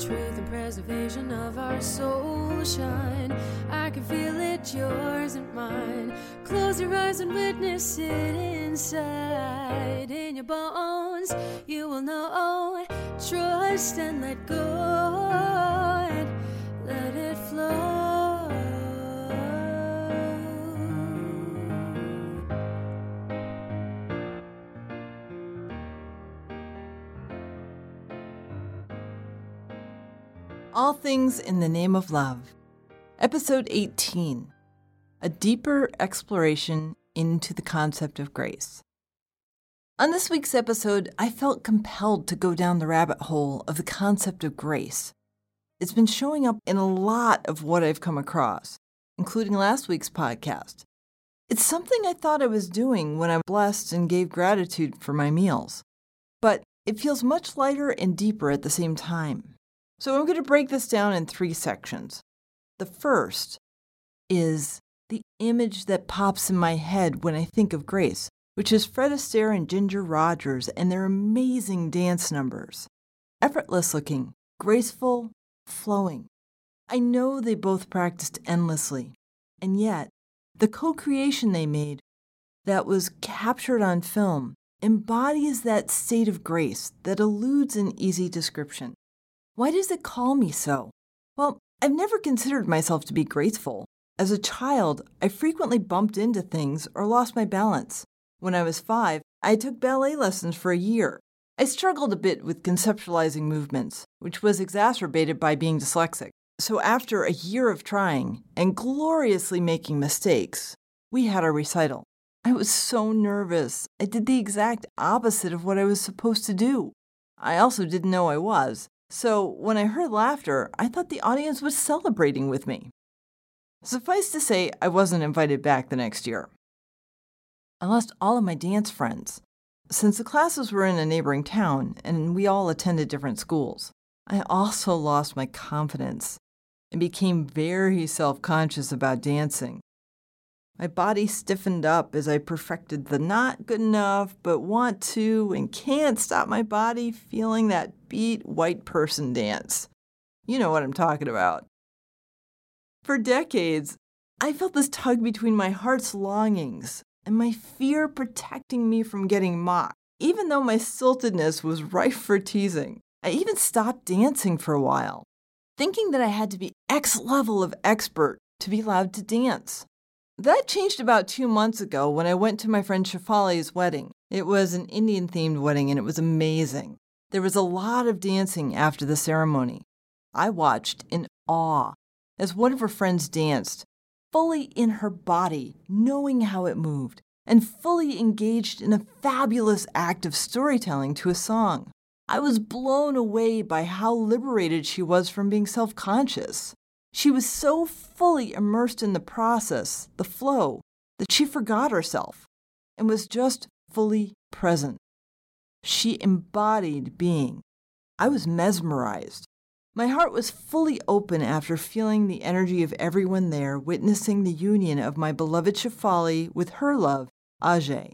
truth and preservation of our soul shine. I can feel it, yours and mine. Close your eyes and witness it inside. In your bones, you will know. Trust and let go. And let it flow. All Things in the Name of Love, Episode 18 A Deeper Exploration into the Concept of Grace. On this week's episode, I felt compelled to go down the rabbit hole of the concept of grace. It's been showing up in a lot of what I've come across, including last week's podcast. It's something I thought I was doing when I blessed and gave gratitude for my meals, but it feels much lighter and deeper at the same time. So I'm going to break this down in three sections. The first is the image that pops in my head when I think of Grace, which is Fred Astaire and Ginger Rogers and their amazing dance numbers. Effortless looking, graceful, flowing. I know they both practiced endlessly, and yet the co creation they made that was captured on film embodies that state of grace that eludes an easy description. Why does it call me so? Well, I've never considered myself to be graceful. As a child, I frequently bumped into things or lost my balance. When I was five, I took ballet lessons for a year. I struggled a bit with conceptualizing movements, which was exacerbated by being dyslexic. So, after a year of trying and gloriously making mistakes, we had our recital. I was so nervous. I did the exact opposite of what I was supposed to do. I also didn't know I was, so when I heard laughter, I thought the audience was celebrating with me. Suffice to say, I wasn't invited back the next year. I lost all of my dance friends. Since the classes were in a neighboring town and we all attended different schools, I also lost my confidence and became very self conscious about dancing. My body stiffened up as I perfected the not good enough, but want to and can't stop my body feeling that beat white person dance. You know what I'm talking about. For decades, I felt this tug between my heart's longings and my fear protecting me from getting mocked, even though my stiltedness was rife for teasing. I even stopped dancing for a while, thinking that I had to be X level of expert to be allowed to dance. That changed about two months ago when I went to my friend Shafali's wedding. It was an Indian themed wedding and it was amazing. There was a lot of dancing after the ceremony. I watched in awe as one of her friends danced, fully in her body, knowing how it moved, and fully engaged in a fabulous act of storytelling to a song. I was blown away by how liberated she was from being self conscious. She was so fully immersed in the process, the flow, that she forgot herself and was just fully present. She embodied being. I was mesmerized. My heart was fully open after feeling the energy of everyone there, witnessing the union of my beloved Shafali with her love, Ajay.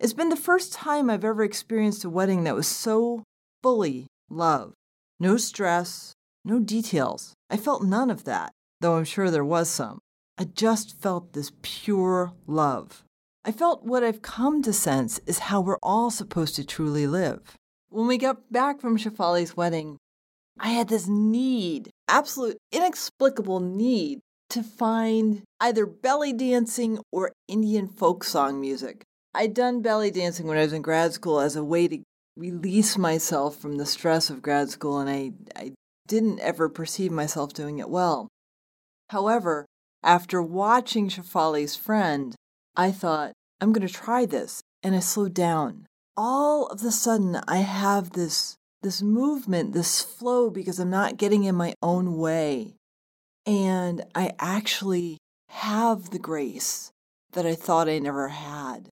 It's been the first time I've ever experienced a wedding that was so fully love. No stress, no details. I felt none of that, though I'm sure there was some. I just felt this pure love. I felt what I've come to sense is how we're all supposed to truly live. When we got back from Shafali's wedding, I had this need, absolute inexplicable need, to find either belly dancing or Indian folk song music. I'd done belly dancing when I was in grad school as a way to release myself from the stress of grad school, and I, I didn't ever perceive myself doing it well. However, after watching Shafali's friend, I thought, I'm going to try this. And I slowed down. All of a sudden, I have this, this movement, this flow, because I'm not getting in my own way. And I actually have the grace that I thought I never had.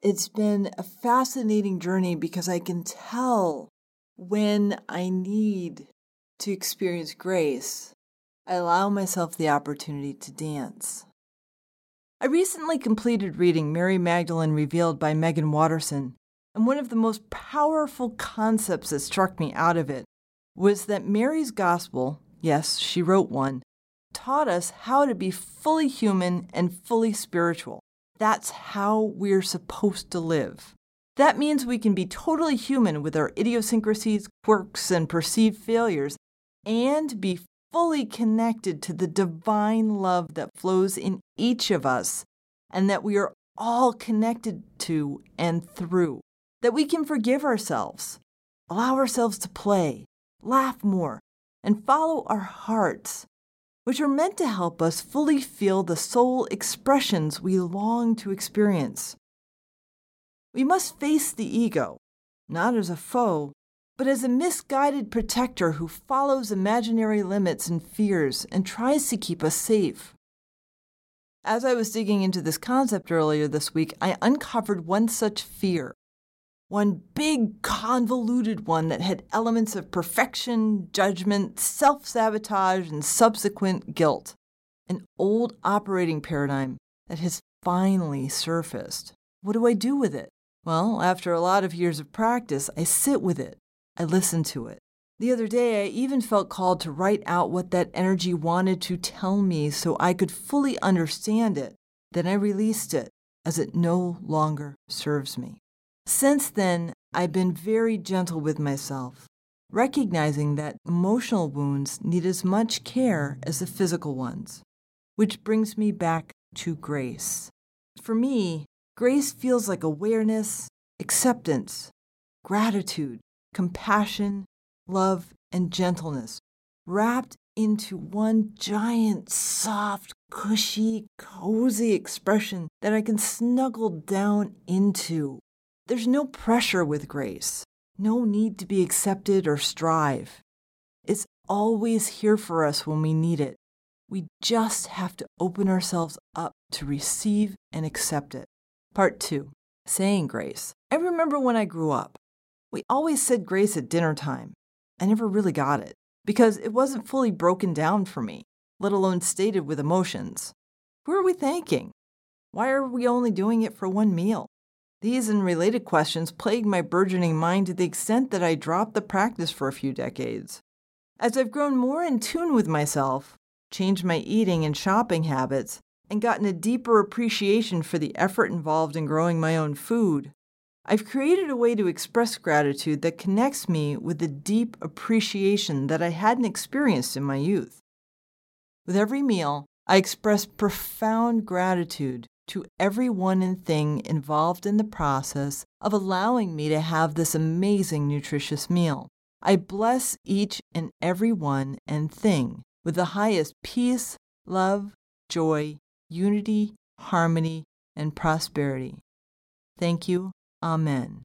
It's been a fascinating journey because I can tell when I need to experience grace, I allow myself the opportunity to dance. I recently completed reading Mary Magdalene Revealed by Meggan Watterson, and one of the most powerful concepts that struck me out of it was that Mary's gospel, yes, she wrote one, taught us how to be fully human and fully spiritual. That's how we're supposed to live. That means we can be totally human with our idiosyncrasies, quirks, and perceived failures, and be fully connected to the divine love that flows in each of us and that we are all connected to and through. That we can forgive ourselves, allow ourselves to play, laugh more, and follow our hearts, which are meant to help us fully feel the soul expressions we long to experience. We must face the ego, not as a foe, but as a misguided protector who follows imaginary limits and fears and tries to keep us safe. As I was digging into this concept earlier this week, I uncovered one such fear. One big, convoluted one that had elements of perfection, judgment, self sabotage, and subsequent guilt. An old operating paradigm that has finally surfaced. What do I do with it? Well, after a lot of years of practice, I sit with it. I listened to it. The other day, I even felt called to write out what that energy wanted to tell me so I could fully understand it. Then I released it as it no longer serves me. Since then, I've been very gentle with myself, recognizing that emotional wounds need as much care as the physical ones, which brings me back to grace. For me, grace feels like awareness, acceptance, gratitude, compassion, love, and gentleness, wrapped into one giant, soft, cushy, cozy expression that I can snuggle down into. There's no pressure with grace, no need to be accepted or strive. It's always here for us when we need it. We just have to open ourselves up to receive and accept it. Part two saying grace. I remember when I grew up, we always said grace at dinner time. I never really got it because it wasn't fully broken down for me, let alone stated with emotions. Who are we thanking? Why are we only doing it for one meal? These and related questions plagued my burgeoning mind to the extent that I dropped the practice for a few decades. As I've grown more in tune with myself, changed my eating and shopping habits, and gotten a deeper appreciation for the effort involved in growing my own food, I've created a way to express gratitude that connects me with the deep appreciation that I hadn't experienced in my youth. With every meal, I express profound gratitude to everyone and thing involved in the process of allowing me to have this amazing nutritious meal. I bless each and every one and thing with the highest peace, love, joy, unity, harmony, and prosperity. Thank you Amen.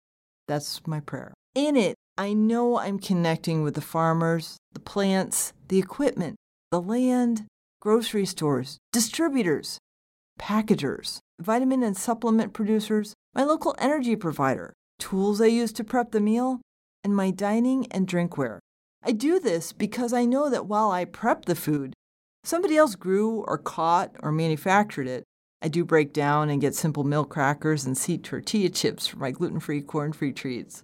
That's my prayer. In it, I know I'm connecting with the farmers, the plants, the equipment, the land, grocery stores, distributors, packagers, vitamin and supplement producers, my local energy provider, tools I use to prep the meal, and my dining and drinkware. I do this because I know that while I prep the food, somebody else grew or caught or manufactured it I do break down and get Simple Mills crackers and seed tortilla chips for my gluten free, corn free treats.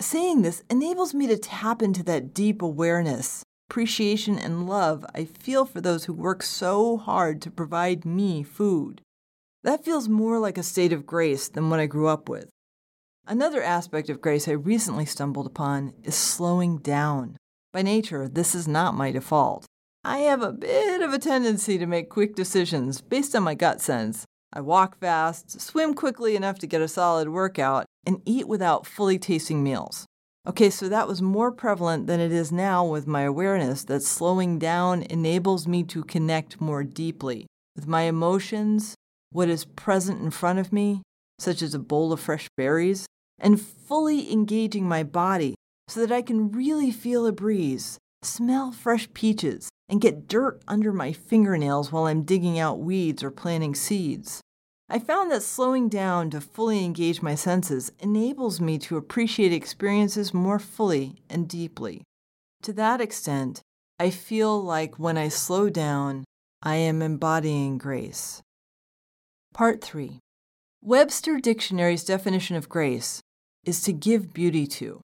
Saying this enables me to tap into that deep awareness, appreciation, and love I feel for those who work so hard to provide me food. That feels more like a state of grace than what I grew up with. Another aspect of grace I recently stumbled upon is slowing down. By nature, this is not my default. I have a bit of a tendency to make quick decisions based on my gut sense. I walk fast, swim quickly enough to get a solid workout, and eat without fully tasting meals. Okay, so that was more prevalent than it is now with my awareness that slowing down enables me to connect more deeply with my emotions, what is present in front of me, such as a bowl of fresh berries, and fully engaging my body so that I can really feel a breeze, smell fresh peaches, and get dirt under my fingernails while I'm digging out weeds or planting seeds. I found that slowing down to fully engage my senses enables me to appreciate experiences more fully and deeply. To that extent, I feel like when I slow down, I am embodying grace. Part 3 Webster Dictionary's definition of grace is to give beauty to.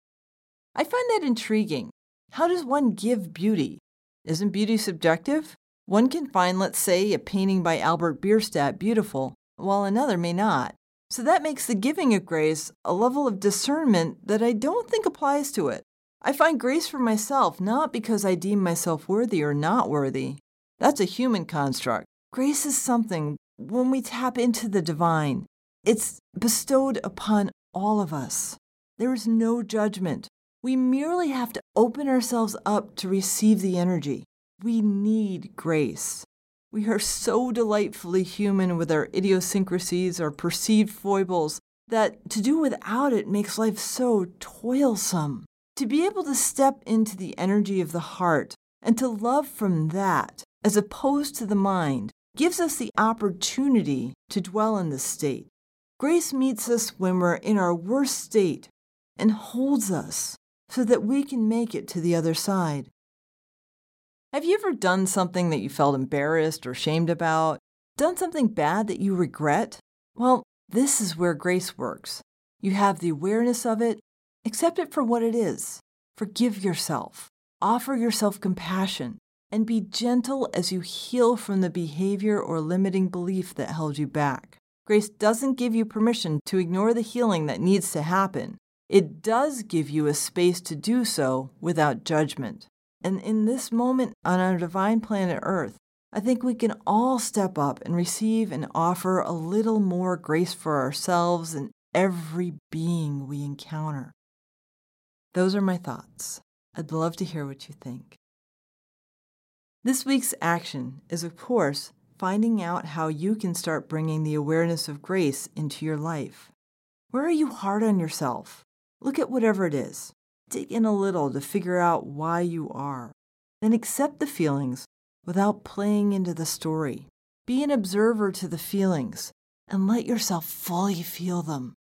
I find that intriguing How does one give beauty? Isn't beauty subjective? One can find, let's say, a painting by Albert Bierstadt beautiful, while another may not. So that makes the giving of grace a level of discernment that I don't think applies to it. I find grace for myself not because I deem myself worthy or not worthy. That's a human construct. Grace is something when we tap into the divine, it's bestowed upon all of us. There is no judgment. We merely have to open ourselves up to receive the energy. We need grace. We are so delightfully human with our idiosyncrasies, our perceived foibles, that to do without it makes life so toilsome. To be able to step into the energy of the heart and to love from that, as opposed to the mind, gives us the opportunity to dwell in this state. Grace meets us when we're in our worst state and holds us so that we can make it to the other side. Have you ever done something that you felt embarrassed or shamed about? Done something bad that you regret? Well, this is where grace works. You have the awareness of it, accept it for what it is, forgive yourself, offer yourself compassion, and be gentle as you heal from the behavior or limiting belief that held you back. Grace doesn't give you permission to ignore the healing that needs to happen. It does give you a space to do so without judgment. And in this moment on our divine planet Earth, I think we can all step up and receive and offer a little more grace for ourselves and every being we encounter. Those are my thoughts. I'd love to hear what you think. This week's action is, of course, finding out how you can start bringing the awareness of grace into your life. Where are you hard on yourself? Look at whatever it is. Dig in a little to figure out why you are. Then accept the feelings without playing into the story. Be an observer to the feelings and let yourself fully feel them.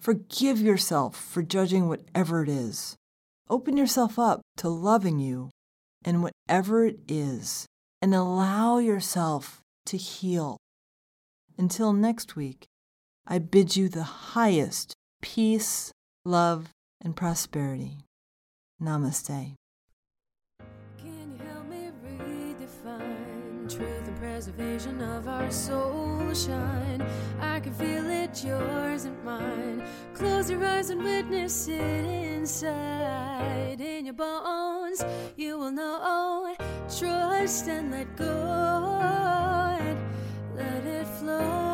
Forgive yourself for judging whatever it is. Open yourself up to loving you and whatever it is, and allow yourself to heal. Until next week, I bid you the highest peace, love, and prosperity. Namaste. Can you help me redefine truth and preservation of our soul shine? I can feel it, yours and mine. Close your eyes and witness it inside. In your bones, you will know. Trust and let go. Let it flow.